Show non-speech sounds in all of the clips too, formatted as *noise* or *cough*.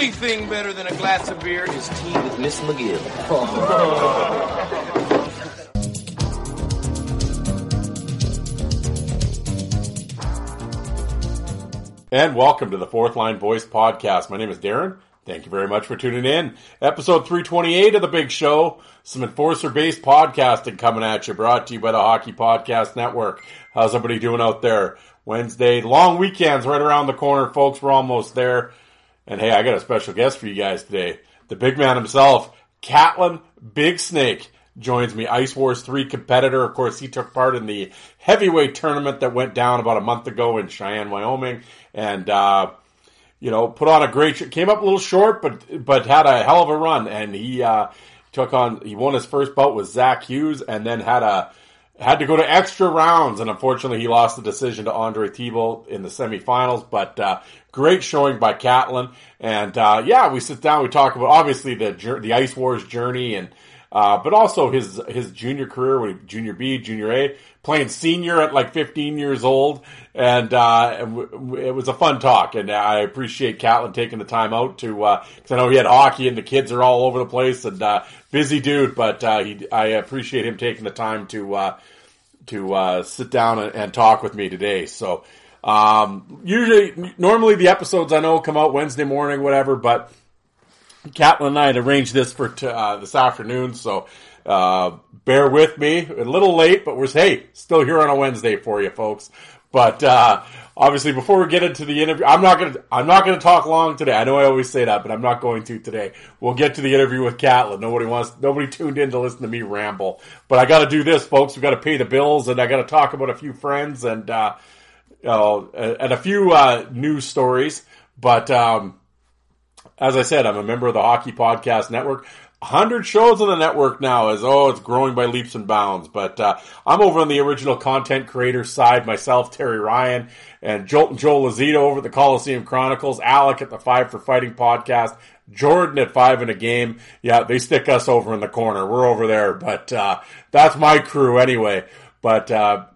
Only thing better than a glass of beer is tea with Miss McGill. *laughs* And welcome to the Fourth Line Voice Podcast. My name is Darren. Thank you very much for tuning in. Episode 328 of the big show. Some enforcer based podcasting coming at you, brought to you by the Hockey Podcast Network. How's everybody doing out there? Wednesday, long weekends right around the corner, folks. We're almost there. And hey, I got a special guest for you guys today. The big man himself, Catlin Big Snake, joins me. Ice Wars 3 competitor. Of course, he took part in the heavyweight tournament that went down about a month ago in Cheyenne, Wyoming. And, uh, you know, put on a great, sh- came up a little short, but, but had a hell of a run. And he, uh, took on, he won his first bout with Zach Hughes and then had a, had to go to extra rounds, and unfortunately, he lost the decision to Andre Thibault in the semifinals. But uh, great showing by Catlin, and uh, yeah, we sit down, we talk about obviously the the Ice Wars journey, and uh, but also his his junior career, he- junior B, junior A, playing senior at like 15 years old, and, uh, it was a fun talk, and I appreciate Catlin taking the time out to because I know he had hockey, and the kids are all over the place, and uh, busy dude, but uh, he I appreciate him taking the time to. Uh, to uh, sit down and, and talk with me today. So um, usually, normally the episodes I know come out Wednesday morning, whatever. But Catlin and I had arranged this for t- uh, this afternoon, so uh, bear with me. A little late, but we're hey still here on a Wednesday for you, folks. But uh, obviously, before we get into the interview, I'm not gonna I'm not gonna talk long today. I know I always say that, but I'm not going to today. We'll get to the interview with Catlin. Nobody wants nobody tuned in to listen to me ramble, but I got to do this, folks. We got to pay the bills, and I got to talk about a few friends and uh, uh, and a few uh, news stories. But um, as I said, I'm a member of the Hockey Podcast Network. 100 shows on the network now as oh it's growing by leaps and bounds. But uh, i'm over on the original content creator side myself terry ryan and joel, joel lazito over at the coliseum chronicles alec at the five for fighting podcast jordan at five in a game. Yeah they stick us over in the corner. We're over there. But uh, that's my crew anyway. But uh,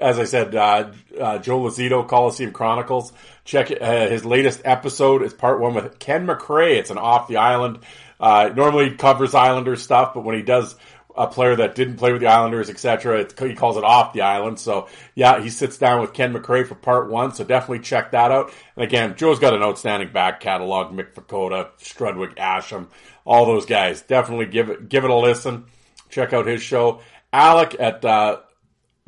as I said, uh, uh, Joe Lazito, Coliseum Chronicles. Check uh, his latest episode is part one with Ken McRae. It's an off the island. Uh, normally covers Islanders stuff, but when he does a player that didn't play with the Islanders, etc., he calls it off the island. So yeah, he sits down with Ken McRae for part one. So definitely check that out. And again, Joe's got an outstanding back catalog. Mick Vukota, Strudwick, Asham, all those guys. Definitely give it give it a listen. Check out his show. Alec at uh,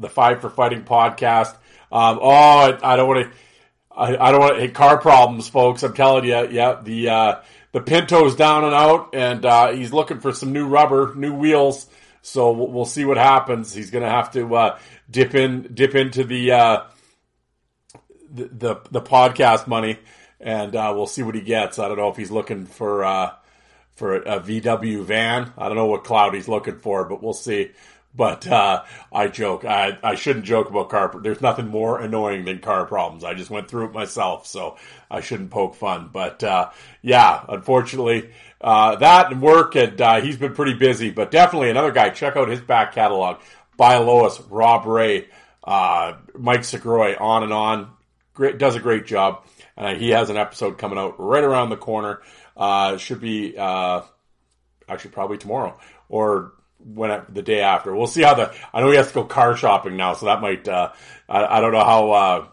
the Five for Fighting podcast. Um, oh, I, I don't want to. I, I don't want to. Hey, car problems, folks. I'm telling you. Yeah, the uh, the Pinto's down and out, and uh, he's looking for some new rubber, new wheels. So we'll, we'll see what happens. He's going to have to uh, dip in, dip into the, uh, the the the podcast money, and uh, we'll see what he gets. I don't know if he's looking for uh, for a, a VW van. I don't know what cloud he's looking for, but we'll see. But uh, I joke. I, I shouldn't joke about car. There's nothing more annoying than car problems. I just went through it myself, so I shouldn't poke fun. But uh, yeah, unfortunately, uh, that and work, and uh, he's been pretty busy. But definitely another guy. Check out his back catalog. By Lois, Rob Ray, uh, Mike Segroy, on and on. Great, does a great job. Uh, he has an episode coming out right around the corner. Uh, should be uh, actually probably tomorrow or when the day after. We'll see how the. I know he has to go car shopping now, so that might. Uh, I, I don't know how uh,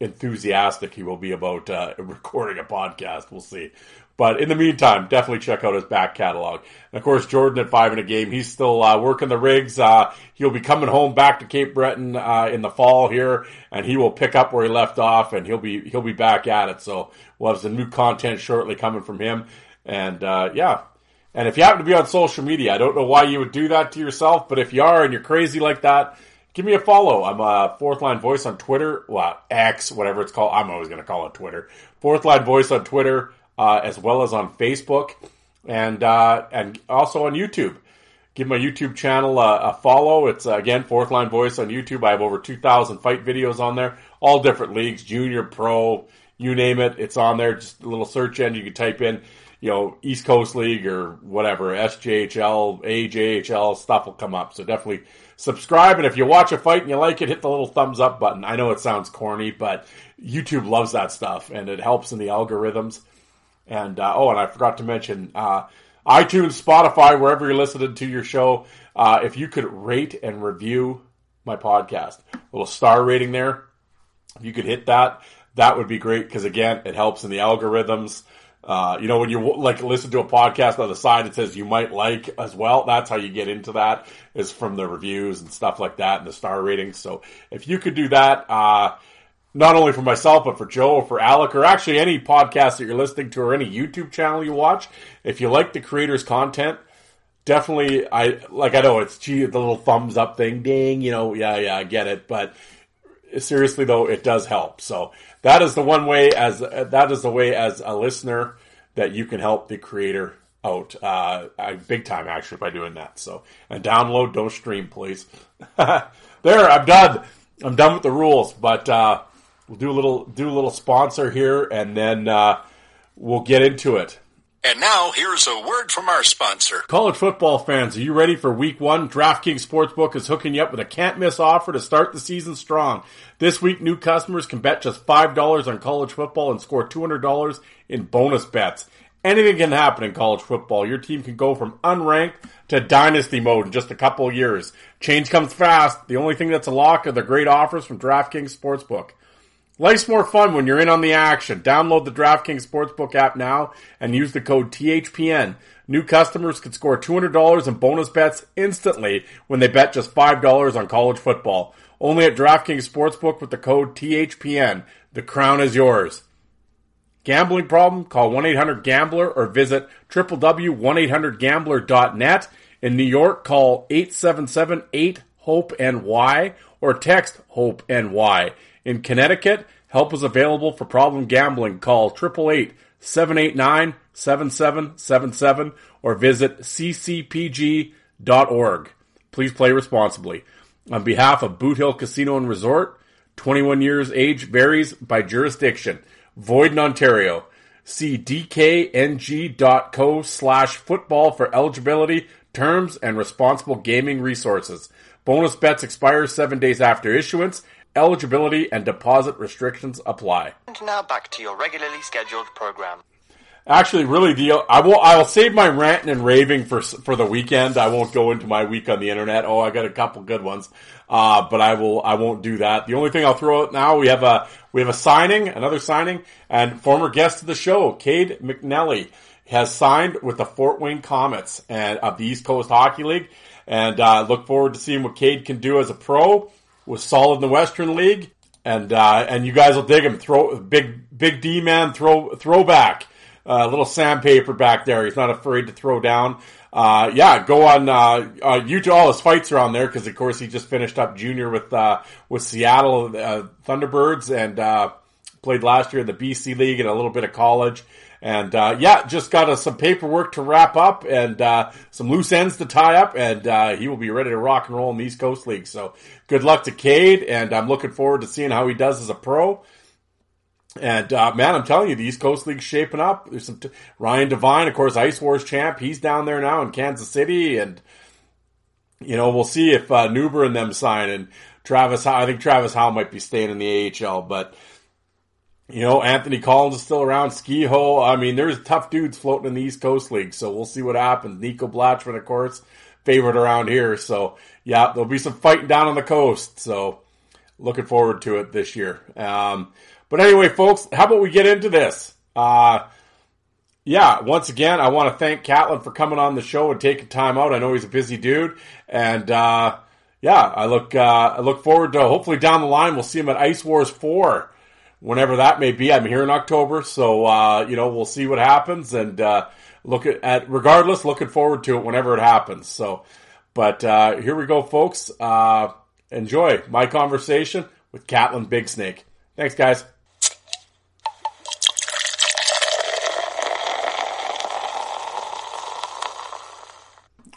enthusiastic he will be about uh, *laughs* recording a podcast. We'll see. But in the meantime, definitely check out his back catalog. And of course, Jordan at five in a game. He's still uh, working the rigs. Uh, he'll be coming home back to Cape Breton uh, in the fall here, and he will pick up where he left off, and he'll be he'll be back at it. So we'll have some new content shortly coming from him. And uh, yeah, and if you happen to be on social media, I don't know why you would do that to yourself, but if you are and you're crazy like that, give me a follow. I'm a Fourth Line Voice on Twitter, well, X, whatever it's called. I'm always going to call it Twitter. Fourth Line Voice on Twitter, uh, as well as on Facebook, and uh, and also on YouTube. Give my YouTube channel a, a follow. It's uh, again Fourth Line Voice on YouTube. I have over 2,000 fight videos on there, all different leagues, junior, pro, you name it. It's on there. Just a little search engine. You can type in you know, East Coast League or whatever, SJHL, AJHL, stuff will come up. So definitely subscribe. And if you watch a fight and you like it, hit the little thumbs up button. I know it sounds corny, but YouTube loves that stuff and it helps in the algorithms. And, uh, oh, and I forgot to mention, uh, iTunes, Spotify, wherever you're listening to your show, uh, if you could rate and review my podcast, a little star rating there, if you could hit that, that would be great because again, it helps in the algorithms. Uh, you know, when you like listen to a podcast on the side, it says you might like as well. That's how you get into that is from the reviews and stuff like that and the star ratings. So if you could do that, uh, not only for myself, but for Joe or for Alec or actually any podcast that you're listening to or any YouTube channel you watch, if you like the creator's content, definitely, I, like, I know it's gee, the little thumbs up thing, ding, you know, yeah, yeah, I get it. But seriously though, it does help. So that is the one way as that is the way as a listener that you can help the creator out uh, big time actually by doing that. So and download, don't stream, please. *laughs* there, I'm done. I'm done with the rules, but uh, we'll do a little do a little sponsor here, and then uh, we'll get into it. And now, here's a word from our sponsor. College football fans, are you ready for week one? DraftKings Sportsbook is hooking you up with a can't miss offer to start the season strong. This week, new customers can bet just $5 on college football and score $200 in bonus bets. Anything can happen in college football. Your team can go from unranked to dynasty mode in just a couple years. Change comes fast. The only thing that's a lock are the great offers from DraftKings Sportsbook. Life's more fun when you're in on the action. Download the DraftKings Sportsbook app now and use the code THPN. New customers can score $200 in bonus bets instantly when they bet just $5 on college football. Only at DraftKings Sportsbook with the code THPN. The crown is yours. Gambling problem? Call 1-800-GAMBLER or visit www.1800gambler.net. In New York, call 877-8-HOPE-NY or text HOPE-NY. In Connecticut, help is available for problem gambling. Call 888-789-7777 or visit ccpg.org. Please play responsibly. On behalf of Boot Hill Casino and Resort, 21 years age varies by jurisdiction. Void in Ontario. See dkng.co slash football for eligibility, terms, and responsible gaming resources. Bonus bets expire seven days after issuance Eligibility and deposit restrictions apply. And now back to your regularly scheduled program. Actually, really, the I will I'll save my ranting and raving for for the weekend. I won't go into my week on the internet. Oh, I got a couple good ones, uh, but I will I won't do that. The only thing I'll throw out now we have a we have a signing, another signing, and former guest of the show, Cade McNally, has signed with the Fort Wayne Komets and of the East Coast Hockey League, and uh, look forward to seeing what Cade can do as a pro was solid in the Western League, and uh, and you guys will dig him. Throw big big D man throw throwback, uh, little sandpaper back there. He's not afraid to throw down. Uh, yeah, go on uh, uh. All his fights are on there because, of course, he just finished up junior with uh, with Seattle uh, Thunderbirds and uh, played last year in the BC League and a little bit of college. And uh, yeah, just got some paperwork to wrap up and uh, some loose ends to tie up, and uh, he will be ready to rock and roll in the East Coast League. So good luck to Cade, and I'm looking forward to seeing how he does as a pro. And uh, man, I'm telling you, the East Coast League's shaping up. There's some t- Ryan Devine, of course, Ice Wars champ. He's down there now in Kansas City, and you know we'll see if uh, Nuber and them sign. And Travis, I think Travis Howe might be staying in the AHL, but you know, Anthony Collins is still around. Ski Skiho. I mean, there's tough dudes floating in the East Coast League, so we'll see what happens. Nico Blatchford, of course, favorite around here. So, yeah, there'll be some fighting down on the coast. So, looking forward to it this year. Um, but anyway, folks, how about we get into this? Uh, yeah, once again, I want to thank Catlin for coming on the show and taking time out. I know he's a busy dude, and uh, yeah, I look uh, I look forward to hopefully down the line we'll see him at Ice Wars Four whenever that may be. I'm here in October, so uh, you know we'll see what happens and uh, look at, at, regardless. Looking forward to it whenever it happens. So, but uh, here we go, folks. Uh, enjoy my conversation with Catlin Big Snake. Thanks, guys.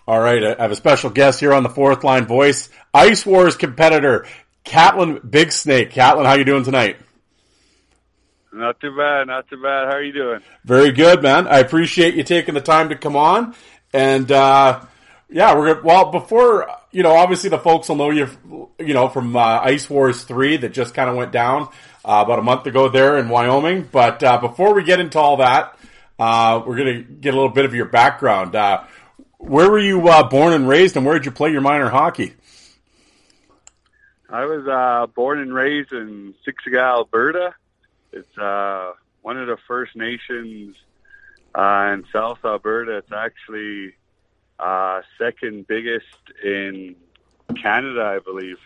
All right, I have a special guest here on the fourth line voice, Ice Wars competitor, Catlin Big Snake. Catlin, how you doing tonight? Not too bad, not too bad. How are you doing? Very good, man. I appreciate you taking the time to come on. And uh, yeah, we're gonna, well before you know. Obviously, the folks will know you, you know, from uh, Ice Wars three that just kind of went down uh, about a month ago there in Wyoming. But uh, before we get into all that, uh, we're gonna get a little bit of your background. Uh, where were you born and raised, and where did you play your minor hockey? I was born and raised in Siksika, Alberta. It's one of the First Nations in South Alberta. It's actually uh, second biggest in Canada, I believe.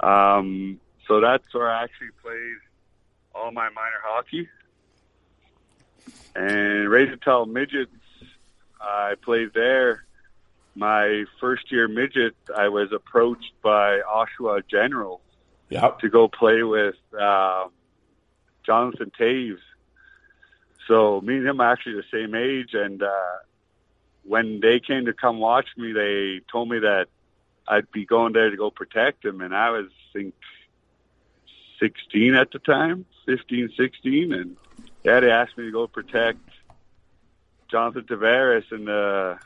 Um, so that's where I actually played all my minor hockey. And raised until midgets, I played there. My first year midget, I was approached by Oshawa General yep. to go play with uh, Jonathan Tavares. So me and him are actually the same age, and uh, when they came to come watch me, they told me that I'd be going there to go protect him, and I was I think 16 at the time, 15, 16, and yeah, they asked me to go protect Jonathan Tavares, and the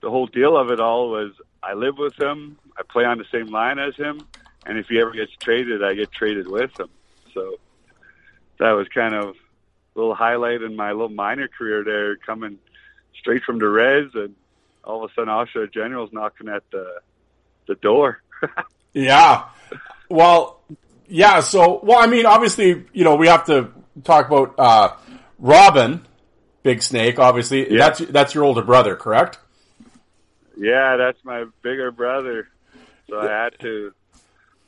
the whole deal of it all was I live with him, I play on the same line as him, and if he ever gets traded, I get traded with him. So that was kind of a little highlight in my little minor career there, coming straight from the res, and all of a sudden Oshawa General's knocking at the the door. *laughs* yeah. Well, yeah. So, well, I mean, obviously, you know, we have to talk about uh, Robin, Big Snake. Obviously, Yeah. that's that's your older brother, correct? yeah, that's my bigger brother, so I had to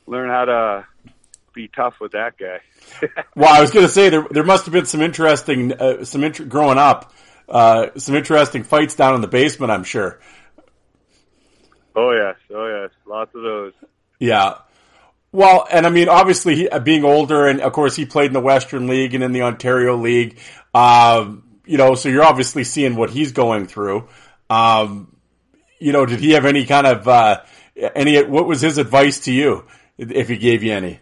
learn how to be tough with that guy. *laughs* Well, I was going to say there there must have been some interesting uh, some int- growing up, uh, some interesting fights down in the basement. I'm sure. oh yes, oh yes, lots of those. Yeah. Well, and I mean, obviously, he, uh, being older, and of course, he played in the Western League and in the Ontario League. Um, you know, so you're obviously seeing what he's going through. Um, you know, did he have any kind of uh, any? What was his advice to you, if he gave you any?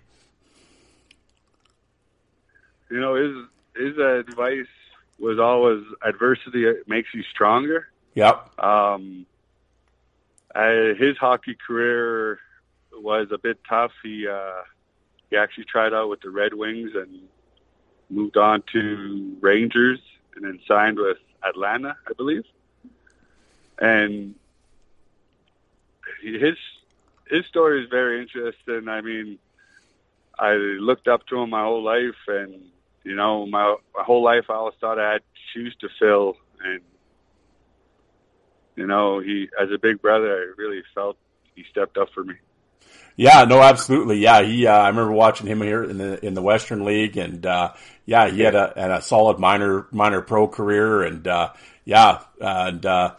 You know, his his advice was always adversity makes you stronger. Yep. Um, uh, his hockey career was a bit tough. He uh, he actually tried out with the Red Wings and moved on to Rangers, and then signed with Atlanta, I believe. And his his story is very interesting. I mean, I looked up to him my whole life, and you know, my my whole life I always thought I had shoes to fill, and you know, he as a big brother, I really felt he stepped up for me. Yeah, no, absolutely. Yeah, he. Uh, I remember watching him here in the in the Western League, and uh, yeah, he had a, a solid minor minor pro career, and uh, yeah, and uh,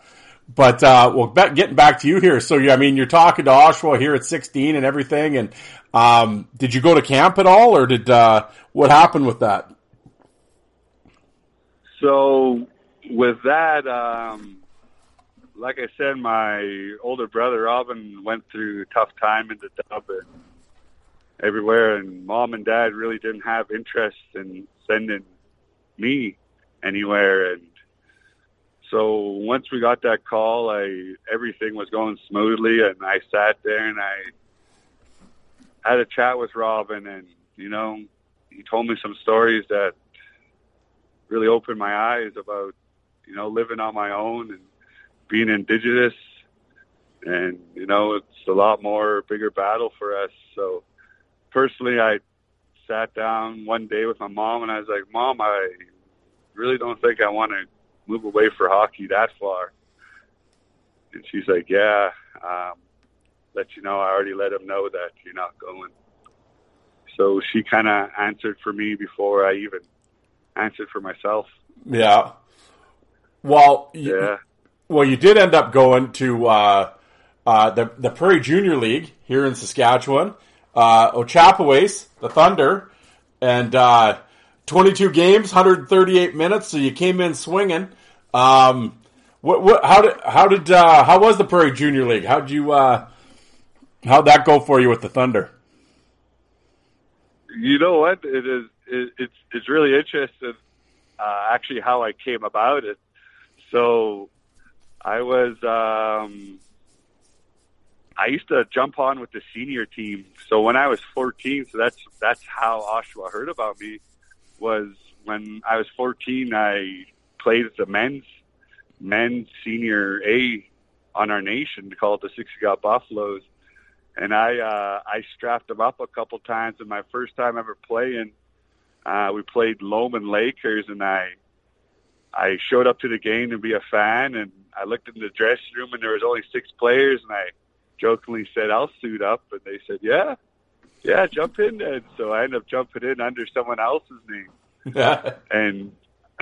but uh, well, getting back to you here. So, yeah, I mean, you're talking to Oshawa here at 16 and everything, and um, did you go to camp at all, or did uh, what happened with that? So with that, um, like I said, my older brother Robin went through a tough time in the dub and everywhere, and mom and dad really didn't have interest in sending me anywhere. And so once we got that call, I everything was going smoothly, and I sat there and I had a chat with Robin, and you know, he told me some stories that really opened my eyes about you know living on my own and being indigenous. And you know it's a lot more bigger battle for us. So personally i sat down one day with my mom and i was like mom i really don't think i want to move away for hockey that far. And she's like yeah um let you know i already let him know that you're not going. So she kind of answered for me before i even answered for myself Yeah. Well, you, yeah well, you did end up going to uh, uh, the the Prairie Junior League here in Saskatchewan, uh, Ochapowace, the Thunder, and uh, 22 games, 138 minutes. So you came in swinging. Um, what, what, how did how did uh, how was the Prairie Junior League? How'd you uh, how'd that go for you with the Thunder? You know what? It is. It, it's it's really interesting. Uh, actually, how I came about it. So, I was. Um, I used to jump on with the senior team. So when I was 14, so that's that's how Oshawa heard about me. Was when I was 14, I played the men's men's senior A on our nation called the Six Got Buffaloes, and I uh, I strapped them up a couple times. And my first time ever playing, uh, we played Lowman Lakers, and I I showed up to the game to be a fan, and I looked in the dressing room, and there was only six players, and I jokingly said, "I'll suit up," and they said, "Yeah, yeah, jump in." And so I ended up jumping in under someone else's name, *laughs* and *laughs*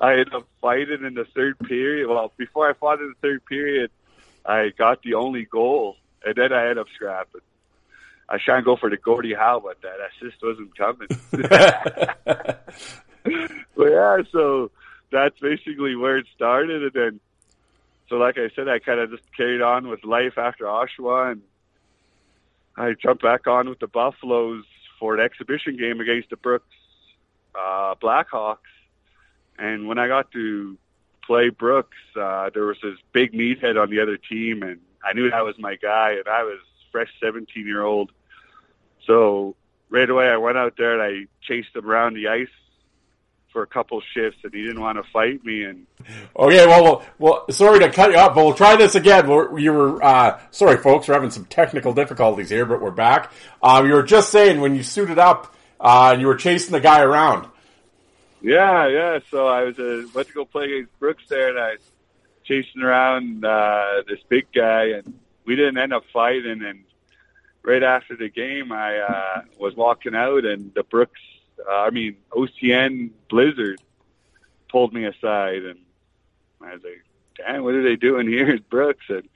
I ended up fighting in the third period. Well, before I fought in the third period, I got the only goal, and then I ended up scrapping. I was trying to go for the Gordie Howe, but that assist wasn't coming. *laughs* but yeah, so that's basically where it started, and then so like I said, I kind of just carried on with life after Oshawa, and I jumped back on with the Buffaloes for an exhibition game against the Brooks uh, Blackhawks. And when I got to play Brooks, uh, there was this big meathead on the other team, and I knew that was my guy, and I was fresh 17 year old. So right away, I went out there and I chased him around the ice for a couple shifts, and he didn't want to fight me. And okay, well, well, well sorry to cut you off, but we'll try this again. We're, you were uh, sorry, folks, we're having some technical difficulties here, but we're back. Um, you were just saying when you suited up, uh, you were chasing the guy around. Yeah, yeah. So I was uh, went to go play against Brooks there, and I was chasing around uh, this big guy, and we didn't end up fighting. And right after the game, I uh, was walking out, and the Brooks uh, I mean, OCN Blizzard pulled me aside, and I was like, "Damn, what are they doing here Brooks?" And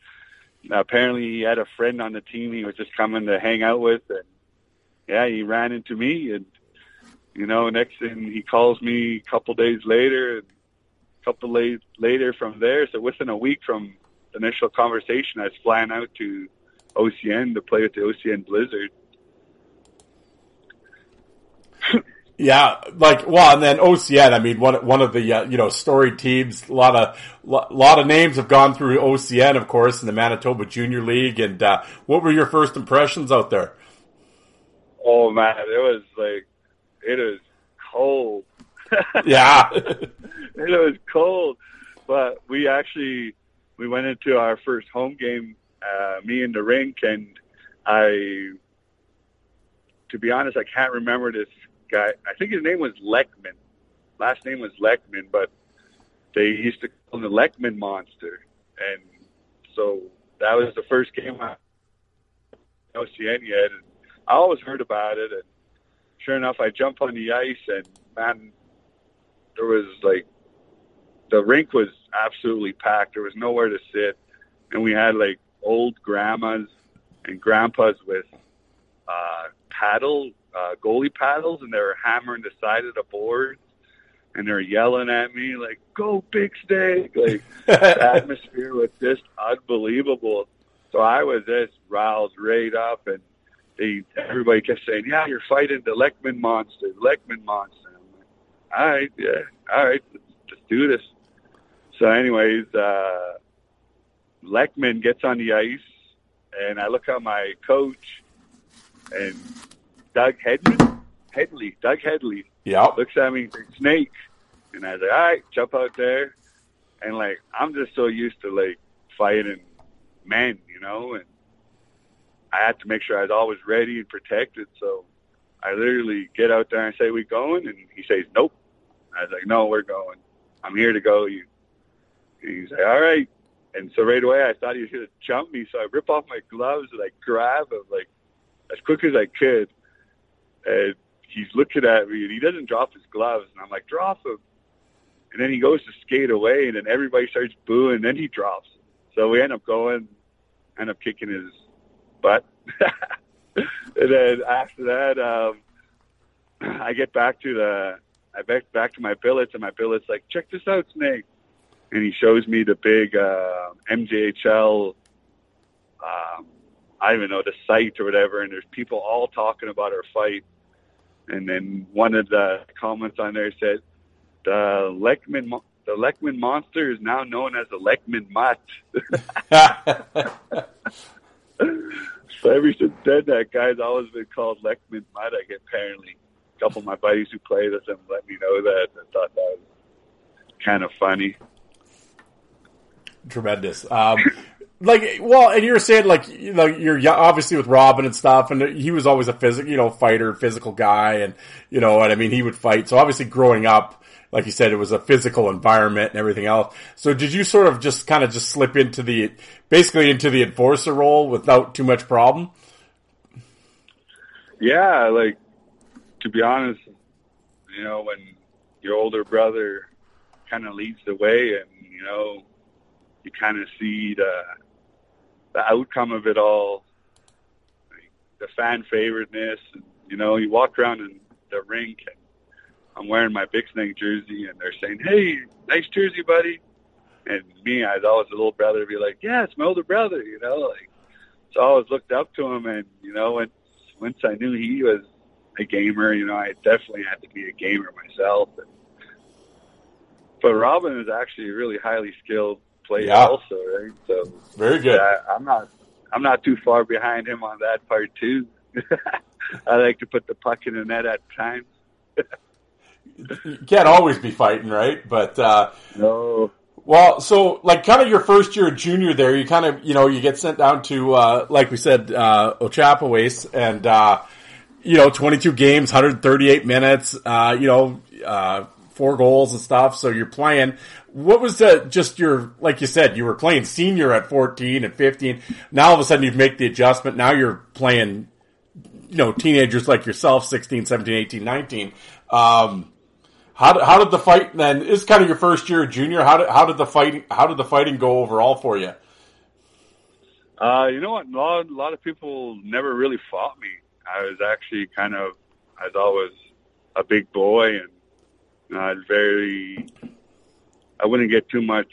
apparently, he had a friend on the team he was just coming to hang out with, and yeah, he ran into me, and you know, next thing he calls me a couple days later, and a couple days later from there, so within a week from initial conversation, I was flying out to OCN to play with the OCN Blizzard. *laughs* Yeah, like well, and then OCN. I mean, one one of the uh, you know storied teams. A lot of lo- lot of names have gone through OCN, of course, in the Manitoba Junior League. And uh, what were your first impressions out there? Oh man, it was like it was cold. *laughs* yeah, *laughs* it was cold, but we actually we went into our first home game. Uh, me and the rink, and I, to be honest, I can't remember this guy. I think his name was Leckman. Last name was Leckman, but they used to call him the Leckman Monster. And so that was the first game I OCN yet. And I always heard about it. And sure enough, I jumped on the ice, and man, there was like the rink was absolutely packed. There was nowhere to sit, and we had like old grandmas and grandpas with uh, paddle uh, goalie paddles, and they were hammering the side of the boards, and they're yelling at me like, "Go big steak!" Like *laughs* the atmosphere was just unbelievable. So I was just riled right up, and they everybody kept saying, "Yeah, you're fighting the Leckman monster, Leckman monster." I'm like, "All right, yeah, all right, let's, let's do this." So, anyways, uh, Leckman gets on the ice, and I look at my coach, and Doug Headley, Doug Headley. Yeah. Looks at me, snake, and I was like, all right, jump out there, and like I'm just so used to like fighting men, you know, and I had to make sure I was always ready and protected. So I literally get out there and say, "We going?" And he says, "Nope." I was like, "No, we're going. I'm here to go." You. He's like, "All right." And so right away, I thought he was going to jump me. So I rip off my gloves and I grab him like as quick as I could and he's looking at me and he doesn't drop his gloves and I'm like, drop him. And then he goes to skate away and then everybody starts booing and then he drops. So we end up going end up kicking his butt. *laughs* and then after that, um, *clears throat* I get back to the I back back to my billets, and my billets like, check this out, Snake, and he shows me the big uh, MJHL. Um, I don't even know the site or whatever, and there's people all talking about our fight. And then one of the comments on there said, "The Lechman, Mo- the Lechman monster is now known as the Lechman mutt." *laughs* so ever since then, that guy's always been called Lechman mutt. I get apparently a couple of my buddies who played with him let me know that. I thought that was kind of funny. Tremendous. Um, like, well, and you're saying like, you know, you're obviously with Robin and stuff, and he was always a physical, you know, fighter, physical guy, and you know what I mean. He would fight. So obviously, growing up, like you said, it was a physical environment and everything else. So did you sort of just kind of just slip into the, basically into the enforcer role without too much problem? Yeah, like to be honest, you know, when your older brother kind of leads the way, and you know, you kind of see the the outcome of it all, like, the fan favoriteness. You know, you walk around in the rink, and I'm wearing my Big Snake jersey, and they're saying, "Hey, nice jersey, buddy." And me, I was always a little brother to be like, "Yeah, it's my older brother," you know, like. So I always looked up to him, and you know, once once I knew he was a gamer, you know, I definitely had to be a gamer myself. And, but Robin is actually a really highly skilled player, Yeah. also, right? So Very good. yeah, I'm not I'm not too far behind him on that part too. *laughs* I like to put the puck in the net at times. *laughs* You can't always be fighting, right? But, uh, No, Well, so like kind of your first year junior there, you kind of, you know, you get sent down to, uh, like we said, uh, Ochapowace and, uh, you know, 22 games, 138 minutes, uh, you know, uh, four goals and stuff. So you're playing. What was just your, like you said, you were playing senior at 14 and 15. Now all of a sudden you make the adjustment. Now you're playing, you know, teenagers like yourself, 16, 17, 18, 19. Um, how how did the fight then? Is kind of your first year junior. How did how did the fighting how did the fighting go overall for you? uh, you know what? A lot, a lot of people never really fought me. I was actually kind of, I was always a big boy, and was very. I wouldn't get too much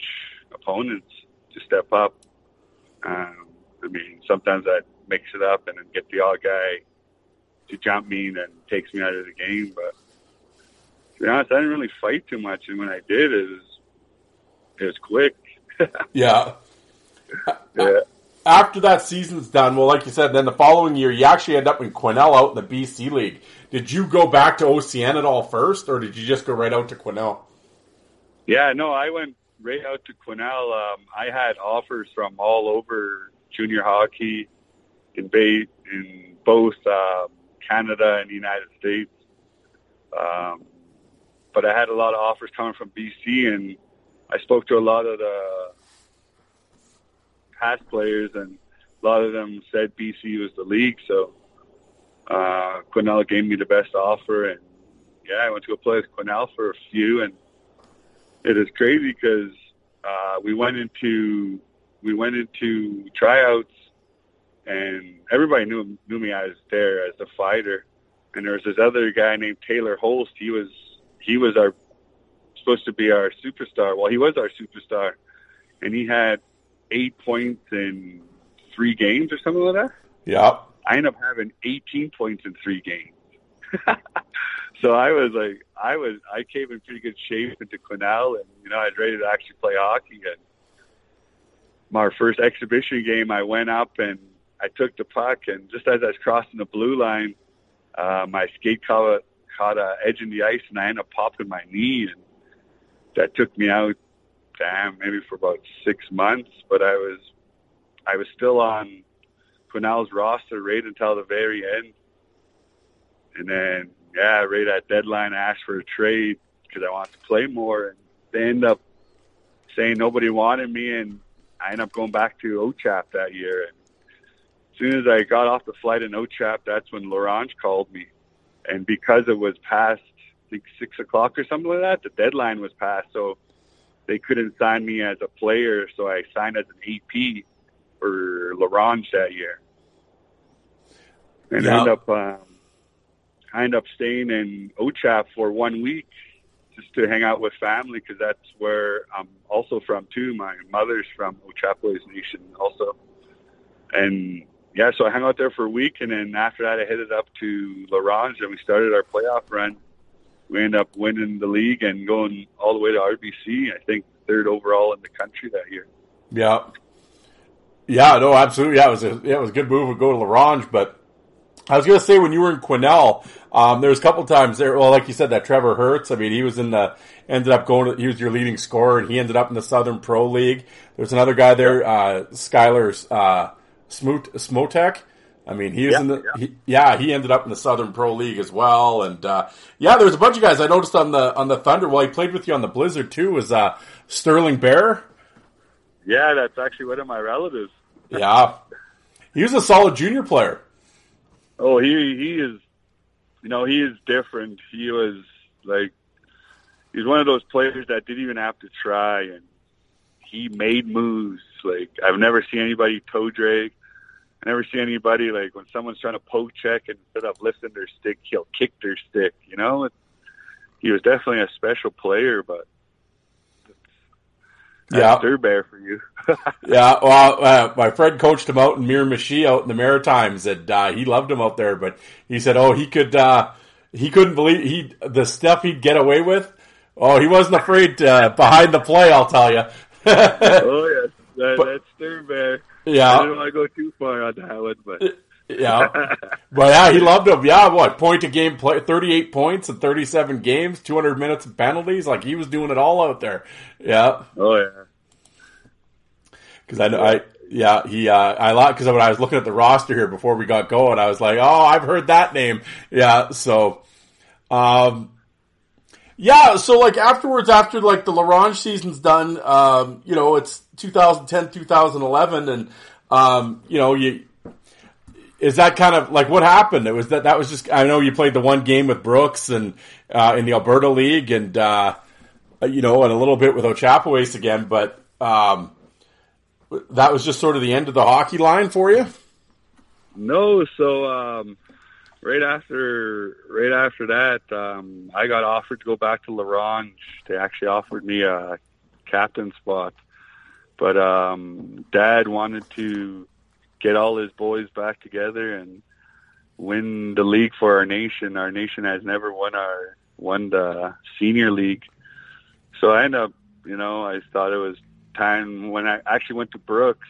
opponents to step up. Um, I mean, sometimes I'd mix it up and then get the odd guy to jump me and then takes me out of the game. But to be honest, I didn't really fight too much, and when I did, it was it was quick. *laughs* Yeah. yeah. After that season's done, well, like you said, then the following year you actually end up in Quesnel out in the BC League. Did you go back to OCN at all first, or did you just go right out to Quesnel? Yeah, no, I went right out to Quesnel. Um, I had offers from all over junior hockey in Bay, in both um, Canada and the United States. Um, but I had a lot of offers coming from BC, and I spoke to a lot of the past players, and a lot of them said BC was the league. So uh, Quesnel gave me the best offer, and yeah, I went to go play with Quesnel for a few, and it is crazy because uh, we went into we went into tryouts, and everybody knew knew me as there as the fighter, and there was this other guy named Taylor Holst. He was he was our supposed to be our superstar. Well, he was our superstar, and he had eight points in three games or something like that. Yeah. I ended up having 18 points in three games. *laughs* so I was like, I was, I came in pretty good shape into Quesnel, and you know, I was ready to actually play hockey. And my first exhibition game, I went up and I took the puck, and just as I was crossing the blue line, uh, my skate caught caught a edge in the ice, and I ended up popping my knee, and that took me out. Damn, maybe for about six months, but I was, I was still on Quesnel's roster right until the very end. And then, yeah, right at deadline, I asked for a trade because I wanted to play more. And they end up saying nobody wanted me, and I ended up going back to OCHAP that year. And as soon as I got off the flight in OCHAP, that's when La Ronge called me. And because it was past, I think, 6 o'clock or something like that, the deadline was passed. So they couldn't sign me as a player, so I signed as an AP for La that year, and Yeah. I end up um, I end up staying in Ochap for one week just to hang out with family because that's where I'm also from too. My mother's from Ochapowace Nation also, and yeah, so I hung out there for a week, and then after that, I headed up to La Ronge, and we started our playoff run. We ended up winning the league and going all the way to RBC. I think third overall in the country that year. Yeah. Yeah, no, absolutely. Yeah, it was a, yeah, it was a good move to go to La Ronge, but I was going to say when you were in Quesnel, um, there was a couple times there. Well, like you said, that Trevor Hertz. I mean, he was in the ended up going. To, he was your leading scorer, and he ended up in the Southern Pro League. There's another guy there, uh, Skylar uh, Smoot Smotek. I mean, he was Yeah, in the yeah. he, yeah. He ended up in the Southern Pro League as well, and uh, yeah, there was a bunch of guys I noticed on the on the Thunder. Well, he played with you on the Blizzard too. Was uh, Sterling Bear? Yeah, that's actually one of my relatives. Yeah, he was a solid junior player. Oh, he he is, you know, he is different. He was like, he's one of those players that didn't even have to try, and he made moves. Like I've never seen anybody toe drag. I never see anybody like when someone's trying to poke check and instead of lifting their stick, he'll kick their stick. You know, it, he was definitely a special player, but Yeah. Stir Bear for you. *laughs* Yeah, well, uh, my friend coached him out in Miramichi out in the Maritimes, and uh, he loved him out there. But he said, "Oh, he could, uh, he couldn't believe he the stuff he'd get away with. Oh, he wasn't afraid uh, behind the play. I'll tell you. oh yeah, *laughs* that, But- that's Stir Bear. Yeah, I didn't want to go too far on that one, but yeah, but yeah, he loved him. Yeah, what point a game play? Thirty-eight points in thirty-seven games, two hundred minutes of penalties. Like he was doing it all out there. Yeah, oh yeah. Because I know, I yeah, he uh, I like because when I was looking at the roster here before we got going, I was like, oh, I've heard that name. Yeah, so, um, yeah, so like afterwards, after like the La Ronge season's done, um, you know, it's 2010, 2011, and um, you know, you is that kind of like what happened? It was that that was just I know you played the one game with Brooks and uh, in the Alberta League, and uh, you know, and a little bit with Ochapowace again, but. Um, that was just sort of the end of the hockey line for you. No, so um, right after right after that, um, I got offered to go back to La Ronge. They actually offered me a captain spot, but um, Dad wanted to get all his boys back together and win the league for our nation. Our nation has never won our won the senior league, so I end up, you know, I thought it was time when I actually went to Brooks.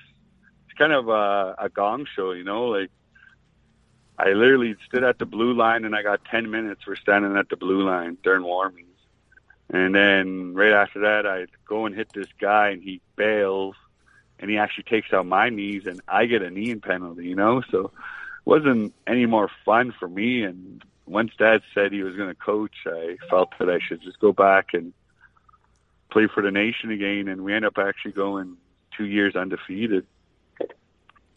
It's kind of a, a gong show, you know, like I literally stood at the blue line and I got 10 minutes for standing at the blue line during warmings. And then right after that, I go and hit this guy and he bails and he actually takes out my knees and I get a knee penalty, you know? So it wasn't any more fun for me. And once dad said he was going to coach, I felt that I should just go back and play for the nation again. And we end up actually going two years undefeated.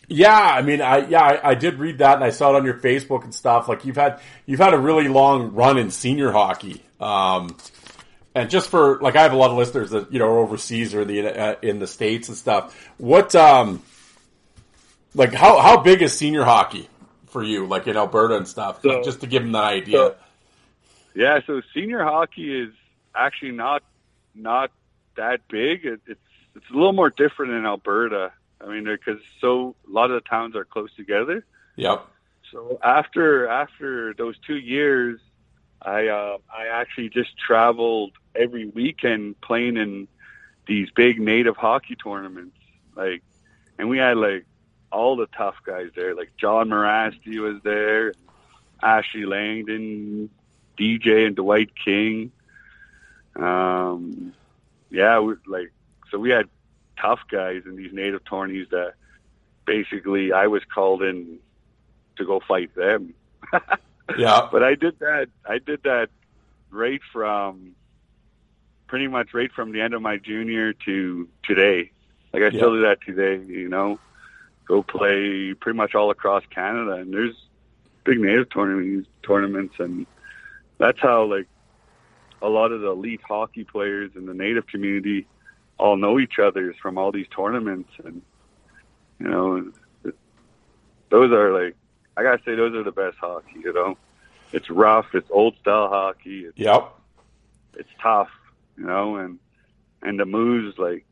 Yeah, I mean, I yeah, I, I did read that, and I saw it on your Facebook and stuff. Like you've had you've had a really long run in senior hockey, um, and just for like I have a lot of listeners that you know are overseas or in the uh, in the states and stuff. What um, like how how big is senior hockey for you, like in Alberta and stuff? So- just to give them that idea. so- Yeah, so senior hockey is actually not not that big. It, it's it's a little more different in Alberta. I mean, because so a lot of the towns are close together. yep. So after after those two years, I uh, I actually just traveled every weekend playing in these big native hockey tournaments. Like, and we had like all the tough guys there. Like Jon Mirasty was there, Ashley Langdon, DJ and Dwight King. Um, yeah, we, like so we had tough guys in these native tourneys that basically I was called in to go fight them. *laughs* Yeah. But I did that. I did that right from pretty much right from the end of my junior to today. Like I still do that today. You know, go play pretty much all across Canada, and there's big native tournaments, tournaments, and that's how like a lot of the elite hockey players in the native community all know each other is from all these tournaments, and You know, those are like I gotta say those are the best hockey. You know, it's rough, it's old style hockey, it's, Yep. it's tough. You know, and and the moves like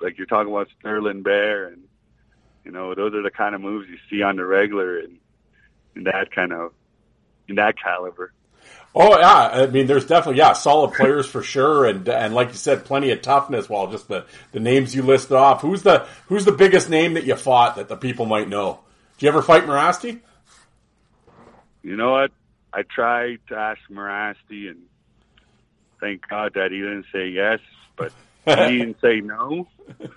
like you're talking about Sterling Bear and you know those are the kind of moves you see on the regular and in that kind of in that caliber. Oh yeah, I mean, there's definitely yeah solid players for sure, and and like you said, plenty of toughness. Well, just the the names you listed off. Who's the who's the biggest name that you fought that the people might know? Do you ever fight Mirasty? You know what? I tried to ask Mirasty, and thank God that he didn't say yes, but *laughs* he didn't say no. *laughs*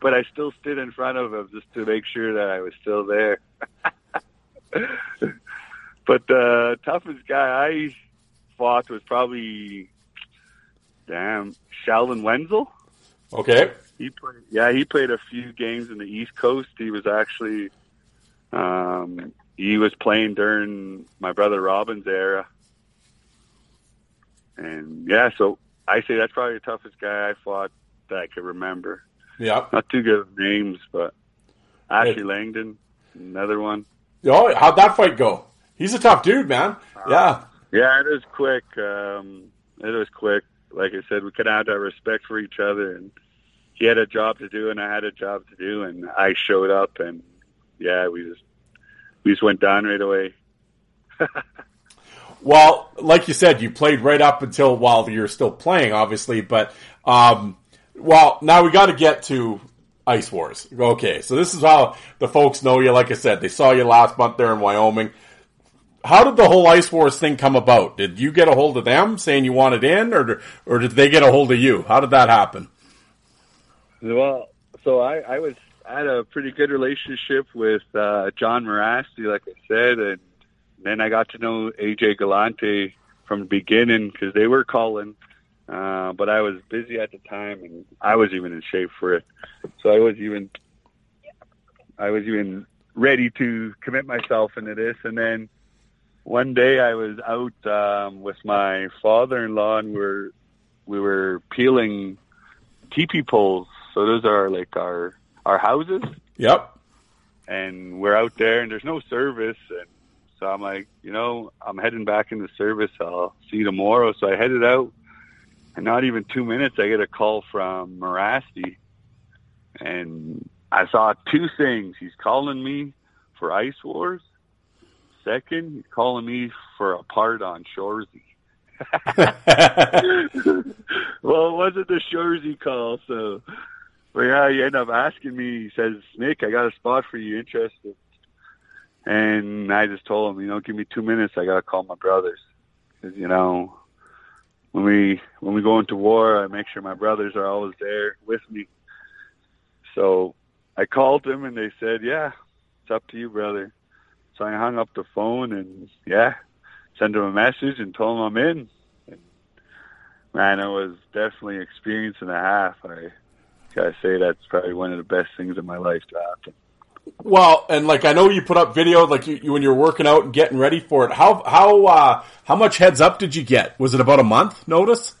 but I still stood in front of him just to make sure that I was still there. *laughs* but the toughest guy I fought was probably, damn, Sheldon Wenzel. Okay, He played, yeah, he played a few games in the East Coast. He was actually, um, he was playing during my brother Robin's era, and yeah, so I say that's probably the toughest guy I fought that I could remember. yeah. Not too good with names, but Ashley Langdon, another one. Oh, how'd that fight go? He's a tough dude, man. Yeah, Yeah, it was quick. Um, it was quick. Like I said, we could have that respect for each other, and he had a job to do, and I had a job to do, and I showed up, and yeah, we just we just went down right away. *laughs* Well, like you said, you played right up until while you're still playing, obviously. But um, well, now we got to get to Ice Wars. Okay, so this is how the folks know you. Like I said, they saw you last month there in Wyoming. How did the whole Ice Wars thing come about? Did you get a hold of them saying you wanted in, or or did they get a hold of you? How did that happen? Well, so I, I was I had a pretty good relationship with uh, Jon Mirasty, like I said, and then I got to know AJ Galante from the beginning because they were calling, uh, but I was busy at the time and I was even in shape for it, so I was even I was even ready to commit myself into this, and then one day I was out um, with my father-in-law and we're we were peeling teepee poles. So those are like our our houses, Yep. and we're out there, and there's no service, and so I'm like, you know, I'm heading back into service. I'll see you tomorrow. So I headed out, and not even two minutes, I get a call from Mirasty, and I saw two things. He's calling me for Ice Wars. Second, he's calling me for a part on Shoresy. *laughs* well, it wasn't the Shoresy call, so but yeah, he ended up asking me. He says, "Nick, I got a spot for you. Interested?" And I just told him, you know, give me two minutes. I gotta call my brothers, because you know, when we when we go into war, I make sure my brothers are always there with me. So I called them, and they said, "Yeah, it's up to you, brother." So I hung up the phone, and yeah, sent them a message and told them I'm in. And, man, it was definitely experience and a half. I gotta say that's probably one of the best things in my life to happen. Well, and like I know you put up video like you, you when you're working out and getting ready for it. How how uh, how much heads up did you get? Was it about a month notice?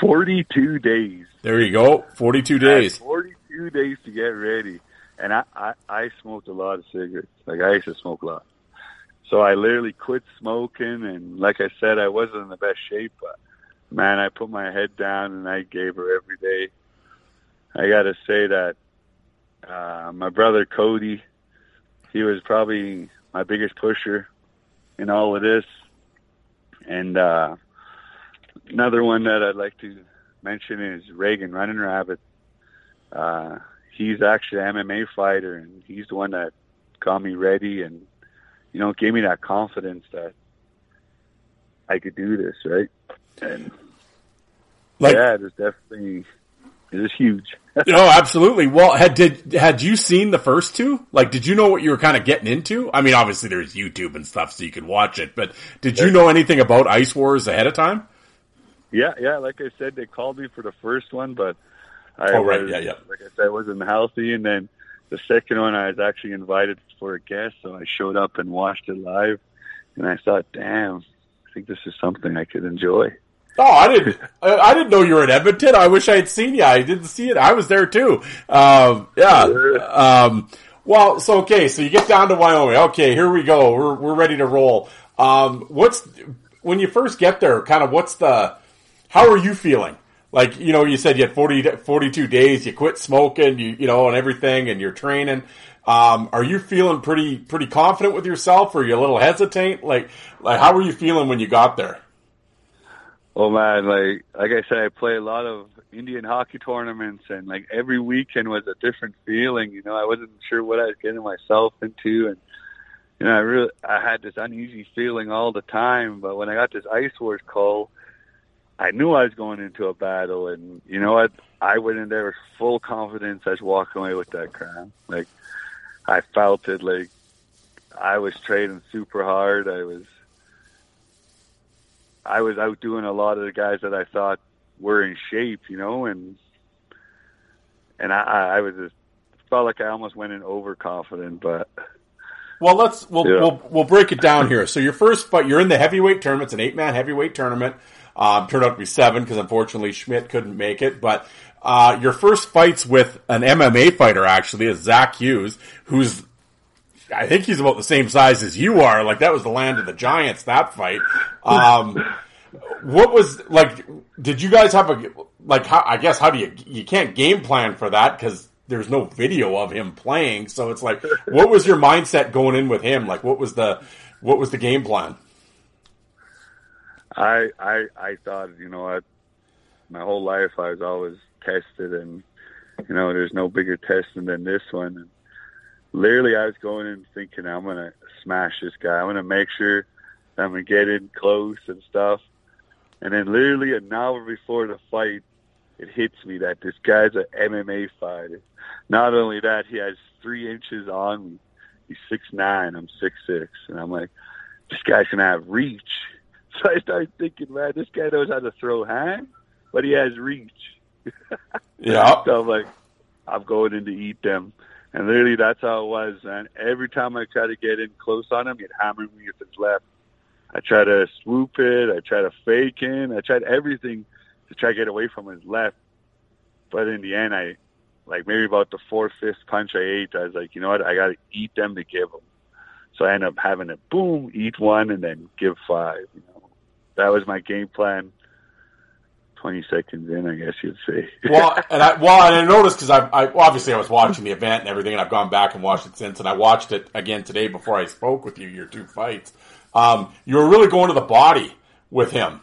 Forty-two days. There you go, forty two days. Forty-two days to get ready, and I, I I smoked a lot of cigarettes. Like I used to smoke a lot, so I literally quit smoking. And like I said, I wasn't in the best shape, but man, I put my head down and I gave her every day. I got to say that uh, my brother Cody, he was probably my biggest pusher in all of this. And uh, another one that I'd like to mention is Reagan Running Rabbit. Uh, he's actually an MMA fighter, and he's the one that got me ready and you know gave me that confidence that I could do this, right? And Like, yeah, there's definitely it was huge. no, *laughs* oh, absolutely. Well, had did had you seen the first two? Like, did you know what you were kind of getting into? I mean, obviously there's YouTube and stuff, so you could watch it. But did you know anything about Ice Wars ahead of time? Yeah, yeah. Like I said, they called me for the first one, but I Oh, right, was, yeah, yeah. Like I said, I wasn't healthy, and then the second one, I was actually invited for a guest, so I showed up and watched it live, and I thought, damn, I think this is something I could enjoy. Oh, I didn't. I I didn't know you were in Edmonton. I wish I had seen you. I didn't see it. I was there too. Um, yeah. Um, well, so okay. So you get down to Wyoming. Okay, here we go. We're we're ready to roll. Um, what's when you first get there? Kind of what's the? How are you feeling? Like you know, you said you had 40, 42 days. You quit smoking. You you know, and everything, and you're training. Um, are you feeling pretty pretty confident with yourself, or are you a little hesitant? Like like how were you feeling when you got there? Oh man, like like I said, I play a lot of Indian hockey tournaments, and like every weekend was a different feeling. You know, I wasn't sure what I was getting myself into, and you know, I really I had this uneasy feeling all the time. But when I got this Ice Wars call, I knew I was going into a battle, and you know what? I went in there with full confidence. I was walking away with that crown. Like I felt it. Like I was training super hard. I was I was outdoing a lot of the guys that I thought were in shape, you know, and and I, I was just felt like I almost went in overconfident, but Well, let's we'll, Yeah. we'll we'll break it down here. So your first fight, you're in the heavyweight tournament. It's an eight man heavyweight tournament. Um, turned out to be seven because unfortunately Schmidt couldn't make it. But uh, your first fights with an MMA fighter actually is Zach Hughes, who's I think he's about the same size as you are. Like that was the land of the giants. That fight. Um, what was like? Did you guys have a like? How I guess how do you you can't game plan for that because there's no video of him playing. So it's like, what was your mindset going in with him? Like, what was the what was the game plan? I I I thought, you know what, my whole life I was always tested, and you know, there's no bigger testing than this one. And literally, I was going in thinking I'm gonna smash this guy. I'm gonna make sure I'm gonna get in close and stuff. And then literally an hour before the fight, it hits me that this guy's an MMA fighter. Not only that, he has three inches on me. He's six nine. I'm six six, and I'm like, this guy's gonna have reach. *laughs* So I started thinking, man, this guy knows how to throw hands, but he has reach. *laughs* Yeah, So I'm like, I'm going in to eat them. And literally that's how it was. And every time I try to get in close on him, he'd hammer me with his left. I try to swoop it. I try to fake in. I tried everything to try to get away from his left. But in the end, I, like maybe about the fourth, fifth punch I ate, I was like, you know what? I got to eat them to give them. So I ended up having to boom, eat one, and then give five. You know, that was my game plan. Twenty seconds in, I guess you'd say. *laughs* well, and I well, and I noticed because I, I obviously I was watching the event and everything, and I've gone back and watched it since, and I watched it again today before I spoke with you. Your two fights, um, you were really going to the body with him.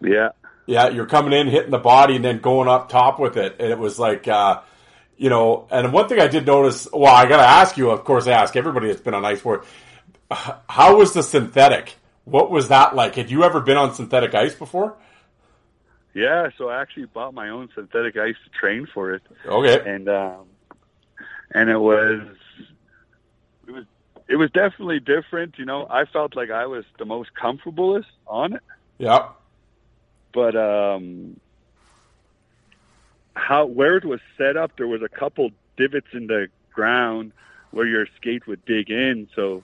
yeah. Yeah, you're coming in, hitting the body, and then going up top with it. And it was like, uh, you know, and one thing I did notice, well, I got to ask you, of course, I ask everybody that's been on ice for how was the synthetic? What was that like? Had you ever been on synthetic ice before? Yeah, so I actually bought my own synthetic ice to train for it, Okay. and um, and it was it was it was definitely different. You know, I felt like I was the most comfortablest on it, Yeah. but um, how where it was set up, there was a couple divots in the ground where your skate would dig in. So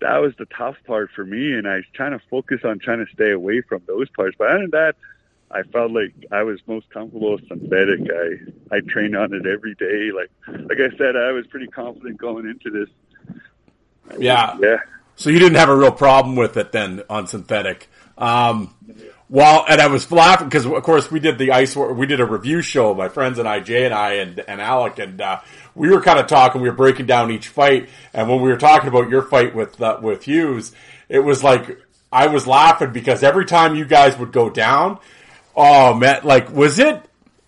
that was the tough part for me, and I was trying to focus on trying to stay away from those parts. But other than that, I felt like I was most comfortable with synthetic. I I trained on it every day. Like like I said, I was pretty confident going into this. Yeah. Yeah. So you didn't have a real problem with it then on synthetic. Um, well, and I was laughing because of course we did the ice, we did a review show, my friends and I, Jay and I and, and Alec, and, uh, we were kind of talking, we were breaking down each fight. And when we were talking about your fight with, uh, with Hughes, it was like, I was laughing because every time you guys would go down, oh man, like, was it,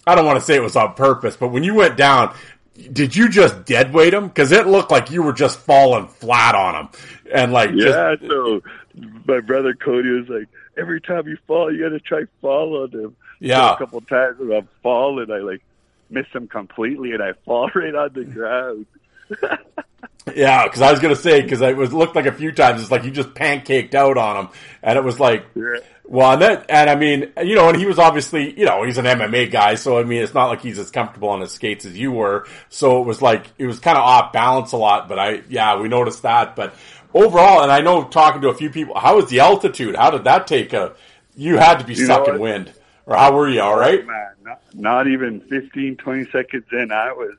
I don't want to say it was on purpose, but when you went down, did you just dead weight him? Because it looked like you were just falling flat on him, and like just- Yeah, so my brother Cody was like, every time you fall, you got to try fall on him. Yeah. So a couple times when I'm falling, I like miss him completely, and I fall *laughs* right on the ground. *laughs* yeah. Because I was gonna say because it was looked like a few times it's like you just pancaked out on him, and it was like. Yeah. Well, and that, and I mean, you know, and he was obviously, you know, he's an MMA guy, so I mean, it's not like he's as comfortable on his skates as you were. So it was like, it was kind of off balance a lot, but I, yeah, we noticed that. But overall, and I know talking to a few people, how was the altitude? How did that take a, you had to be You sucking wind. Or how were you? All right. Oh, man, not, not even 15, 20 seconds in, I was,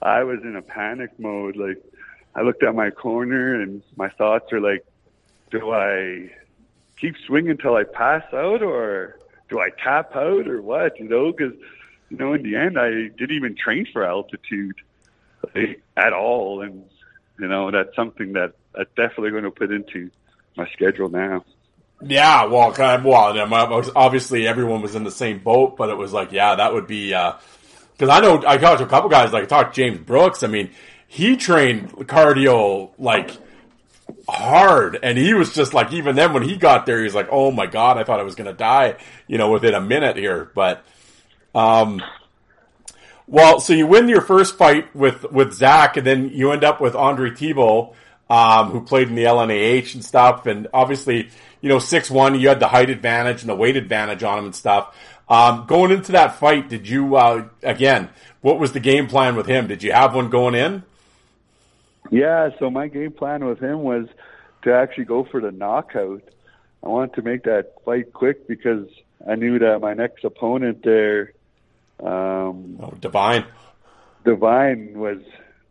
I was in a panic mode. Like, I looked at my corner, and my thoughts are like, do I keep swinging until I pass out, or do I tap out, or what? You know, because you know, in the end, I didn't even train for altitude like, at all, and you know, that's something that I'm definitely going to put into my schedule now. Yeah, well, kind of, well, obviously everyone was in the same boat, but it was like, yeah, that would be, uh cause I know, I talked to a couple guys, like I talked to James Brooks, I mean, he trained cardio, like, hard, and he was just like, even then when he got there, he's like, oh my god, I thought I was gonna die, you know, within a minute here, but, um, well, so you win your first fight with, with Zach, and then you end up with Andre Thibault, um, who played in the LNAH and stuff, and obviously, you know, six one, you had the height advantage and the weight advantage on him and stuff. Um, going into that fight, did you uh, again? What was the game plan with him? Did you have one going in? Yeah, so my game plan with him was to actually go for the knockout. I wanted to make that fight quick because I knew that my next opponent there, um, Oh, Divine. Divine, was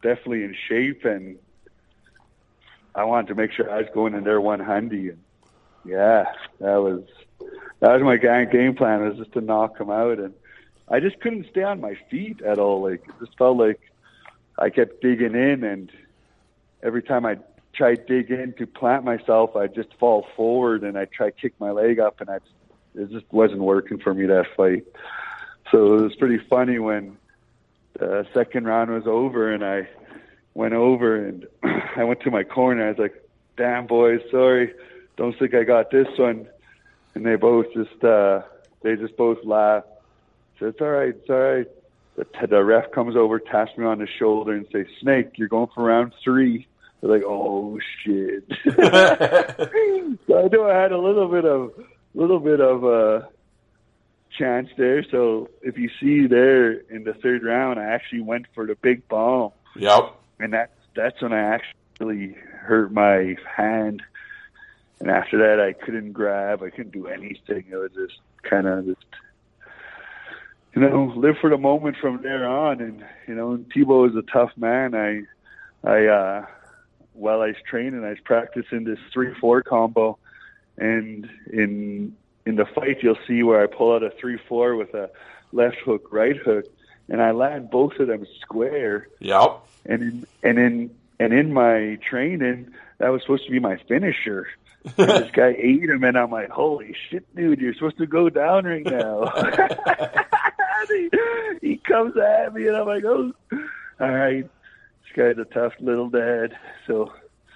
definitely in shape, and I wanted to make sure I was going in there one handy. And yeah, that was that was my ga- game plan was just to knock him out, and I just couldn't stay on my feet at all. Like it just felt like I kept digging in, and every time I tried dig in to plant myself, I just fall forward, and I try kick my leg up, and I it just wasn't working for me that fight. So it was pretty funny when the second round was over, and I went over and *clears throat* I went to my corner. I was like, "Damn, boys, sorry, don't think I got this one." And they both just uh, they just both laughed. So it's all right, it's all right. The, the ref comes over, taps me on the shoulder, and says, "Snake, you're going for round three. They're like, "Oh shit!" *laughs* so I know I had a little bit of little bit of a chance there. So if you see there in the third round, I actually went for the big bomb Yep. and that's that's when I actually hurt my hand. And after that, I couldn't grab. I couldn't do anything. It was just kind of just, you know, live for the moment from there on. And you know, Thibault is a tough man. I, I, uh, while I was training, I was practicing this three-four combo, and in in the fight, you'll see where I pull out a three-four with a left hook, right hook, and I land both of them square Yep. and in and in and in my training, that was supposed to be my finisher. *laughs* And this guy ate him, and I'm like, "Holy shit, dude! You're supposed to go down right now." *laughs* he, he comes at me, and I'm like, "Oh, all right." This guy's a tough little dad. So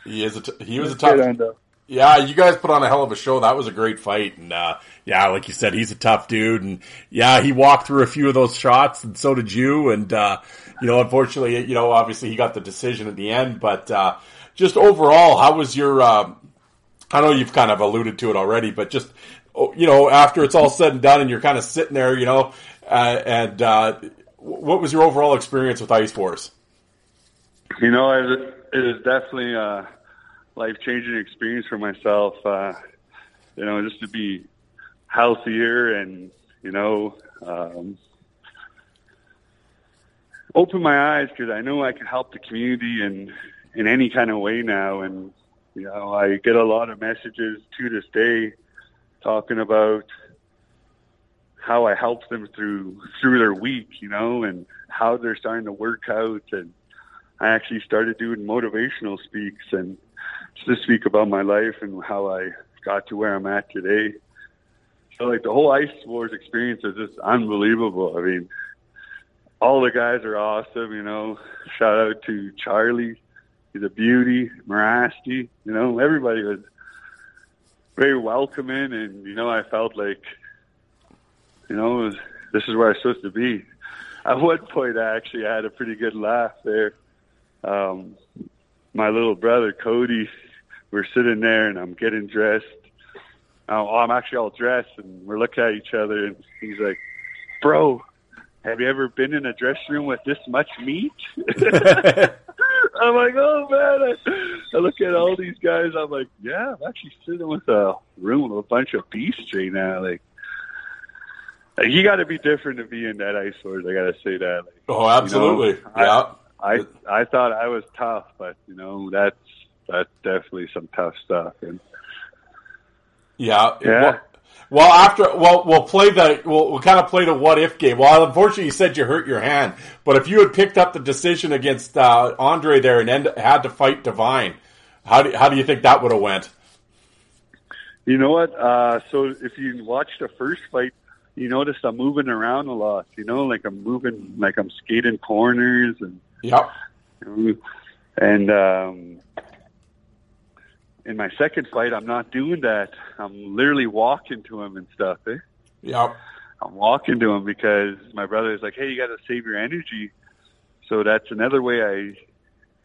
He is. A t- he was a tough. Yeah, you guys put on a hell of a show. That was a great fight, and uh, yeah, like you said, he's a tough dude, and yeah, he walked through a few of those shots, and so did you, and uh, you know, unfortunately, you know, obviously he got the decision at the end, but uh, just overall, how was your? Uh, I know you've kind of alluded to it already, but just oh, you know, after it's all said and done, and you're kind of sitting there, you know, uh, and uh, what was your overall experience with Ice Wars? You know, it, it is definitely a life changing experience for myself. Uh, you know, just to be healthier and you know, um, open my eyes because I know I can help the community in in any kind of way now. And you know, I get a lot of messages to this day talking about how I helped them through through their week, you know, and how they're starting to work out and I actually started doing motivational speaks and just to speak about my life and how I got to where I'm at today. So like the whole Ice Wars experience is just unbelievable. I mean, all the guys are awesome, you know. Shout out to Charlie. He's a beauty. Mirasty, you know, everybody was very welcoming and, you know, I felt like, you know, was, this is where I'm supposed to be. At one point, I actually had a pretty good laugh there um, my little brother Cody, we're sitting there and I'm getting dressed. Oh, I'm actually all dressed and we're looking at each other and he's like, "Bro, have you ever been in a dressing room with this much meat?" *laughs* I'm like, oh man! I, I look at all these guys. I'm like, yeah, I'm actually sitting with a room with a bunch of beasts right now. Like, like you got to be different to be in that ice wars. I got to say that. Like, Oh, absolutely. You know, I- yeah. I I thought I was tough, but you know that's that's definitely some tough stuff. And Yeah. Yeah. Well, well, after well, we'll play the we'll, we'll kind of play the what if game. Well, unfortunately, you said you hurt your hand, but if you had picked up the decision against uh, Andre there and end, had to fight Divine, how do how do you think that would have went? you know what? Uh, so if you watch the first fight, you notice I'm moving around a lot. You know, like I'm moving, like I'm skating corners and Yep. and um, in my second fight, I'm not doing that. I'm literally walking to him and stuff. Eh? Yep. I'm walking to him because my brother is like, "Hey, you got to save your energy." So that's another way I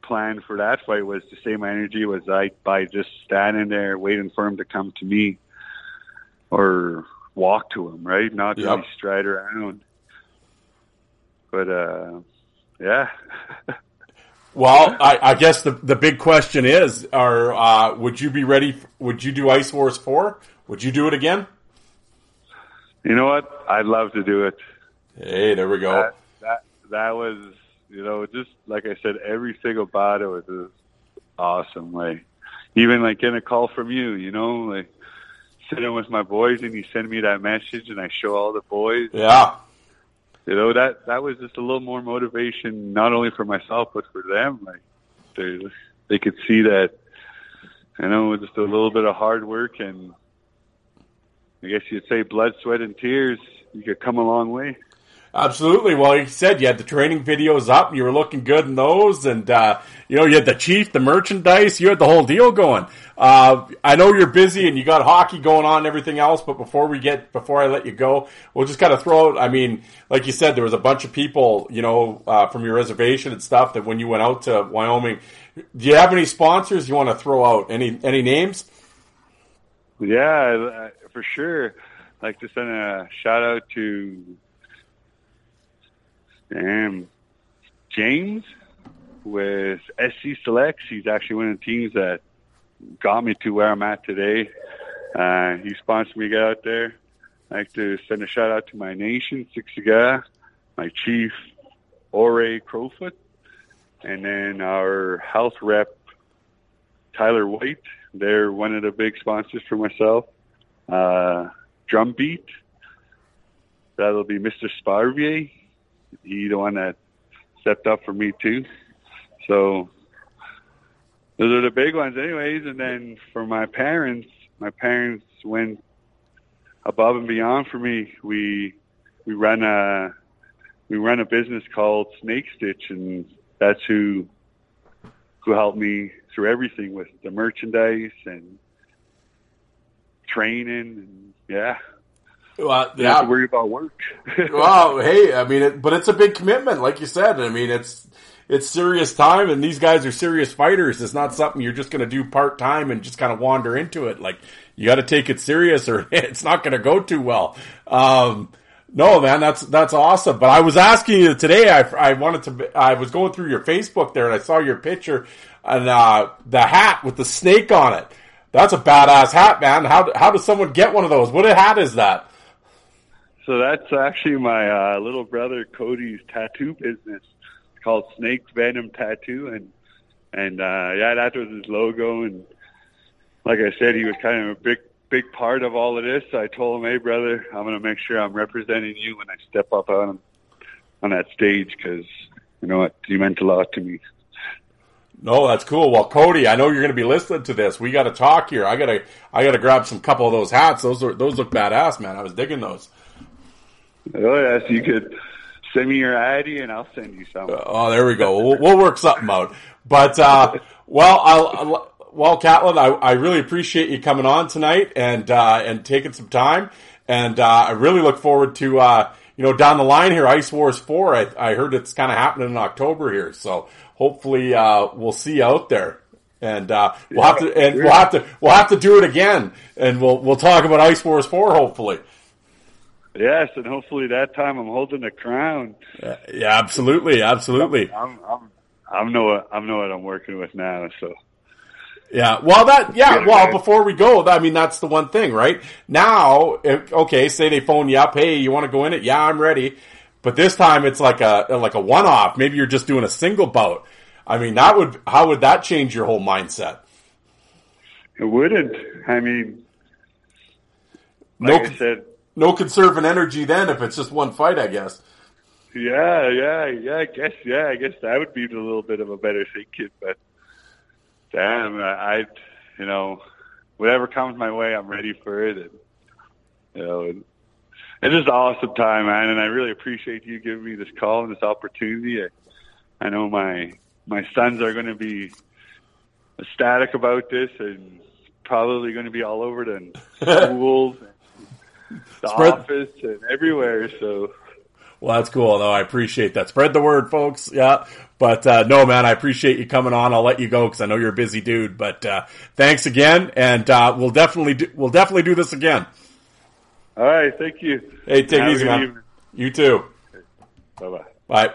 planned for that fight was to save my energy was I by just standing there waiting for him to come to me or walk to him, right? Not Yep. really stride around. But uh yeah. *laughs* Well, I, I guess the the big question is: Are uh, would you be ready? Would you do Ice Wars four? Would you do it again? you know what? I'd love to do it. Hey, there we go. that that that was you know just like I said, every single it was awesome. Like even like getting a call from you, you know, like sitting with my boys and you send me that message and I show all the boys. Yeah. You know that that was just a little more motivation, not only for myself but for them. Like they they could see that you know just a little bit of hard work and I guess you'd say blood, sweat, and tears. You could come a long way. Absolutely. Well, like you said, you had the training videos up. And you were looking good in those, and uh, you know you had the chief, the merchandise. You had the whole deal going. Uh, I know you're busy and you got hockey going on and everything else. But before we get, before I let you go, we'll just kind of throw out. I mean, like you said, there was a bunch of people, you know, uh, from your reservation and stuff that when you went out to Wyoming, do you have any sponsors you want to throw out? Any any names? Yeah, for sure. I'd like to send a shout out to um, James with SC Selects. He's actually one of the teams that got me to where I'm at today. Uh, he sponsored me to get out there. I'd like to send a shout out to my nation, Siksika my chief, Ouray Crowfoot, and then our health rep, Tyler White. They're one of the big sponsors for myself. Uh, Drumbeat. That'll be Mr. Sparvier. He the one that stepped up for me too. So those are the big ones anyways. And then for my parents, my parents went above and beyond for me. We we run a we run a business called Snake Stitch and that's who who helped me through everything with the merchandise and training and yeah. Well, You to worry about work. *laughs* *laughs* well, hey, I mean, it, but it's a big commitment, like you said. I mean, it's it's serious time, and these guys are serious fighters. It's not something you're just going to do part time and just kind of wander into it. Like you got to take it serious, or *laughs* it's not going to go too well. Um, no, man, that's that's awesome. But I was asking you today. I I wanted to. I was going through your Facebook there, and I saw your picture and uh, the hat with the snake on it. That's a badass hat, man. How how does someone get one of those? What a hat is that? So that's actually my uh, little brother Cody's tattoo business. It's called Snake Venom Tattoo, and and uh, yeah, that was his logo. And like I said, he was kind of a big big part of all of this. So I told him, hey brother, I'm going to make sure I'm representing you when I step up on on that stage because you know what, you meant a lot to me. No, that's cool. Well, Cody, I know you're going to be listening to this. We got to talk here. I got to, I got to grab some couple of those hats. Those are, those look badass, man. I was digging those. Oh yes, you could send me your ID and I'll send you some. Oh, there we go. We'll, we'll work something out. But, uh, well, I'll, I'll- well, Catlin, I, I really appreciate you coming on tonight and, uh, and taking some time. And, uh, I really look forward to, uh, you know, down the line here, Ice Wars 4. I, I heard it's kind of happening in October here. So hopefully, uh, we'll see you out there. And, uh, we'll have to, and we'll have to, we'll have to do it again. And we'll, we'll talk about Ice Wars 4, hopefully. Yes, and hopefully that time I'm holding the crown. Uh, yeah, absolutely. Absolutely. I'm I'm I'm know I'm know what I'm working with now. So Yeah. Well, that, yeah. Well, before we go, I mean, that's the one thing, right? Now, okay, say they phone you up. Hey, you want to go in it? Yeah, I'm ready. But this time it's like a, like a one off. Maybe you're just doing a single bout. I mean, that would, how would that change your whole mindset? it wouldn't. I mean, like I said, no conserving energy then if it's just one fight, I guess. yeah, yeah, yeah. I guess, yeah, I guess that would be a little bit of a better thinking. But damn, I, I you know, whatever comes my way, I'm ready for it. And you know, and it's just an awesome time, man. And I really appreciate you giving me this call and this opportunity. I, I know my my sons are going to be ecstatic about this and probably going to be all over the *laughs* schools, *laughs* the Spread- office, and everywhere. So Well, that's cool. Though I appreciate that. Spread the word, folks. Yeah. But, uh, no, man, I appreciate you coming on. I'll let you go because I know you're a busy dude, but, uh, thanks again. And, uh, we'll definitely do, we'll definitely do this again. all right, thank you. Hey, take Have it easy, man. evening. You too. Bye bye. Bye.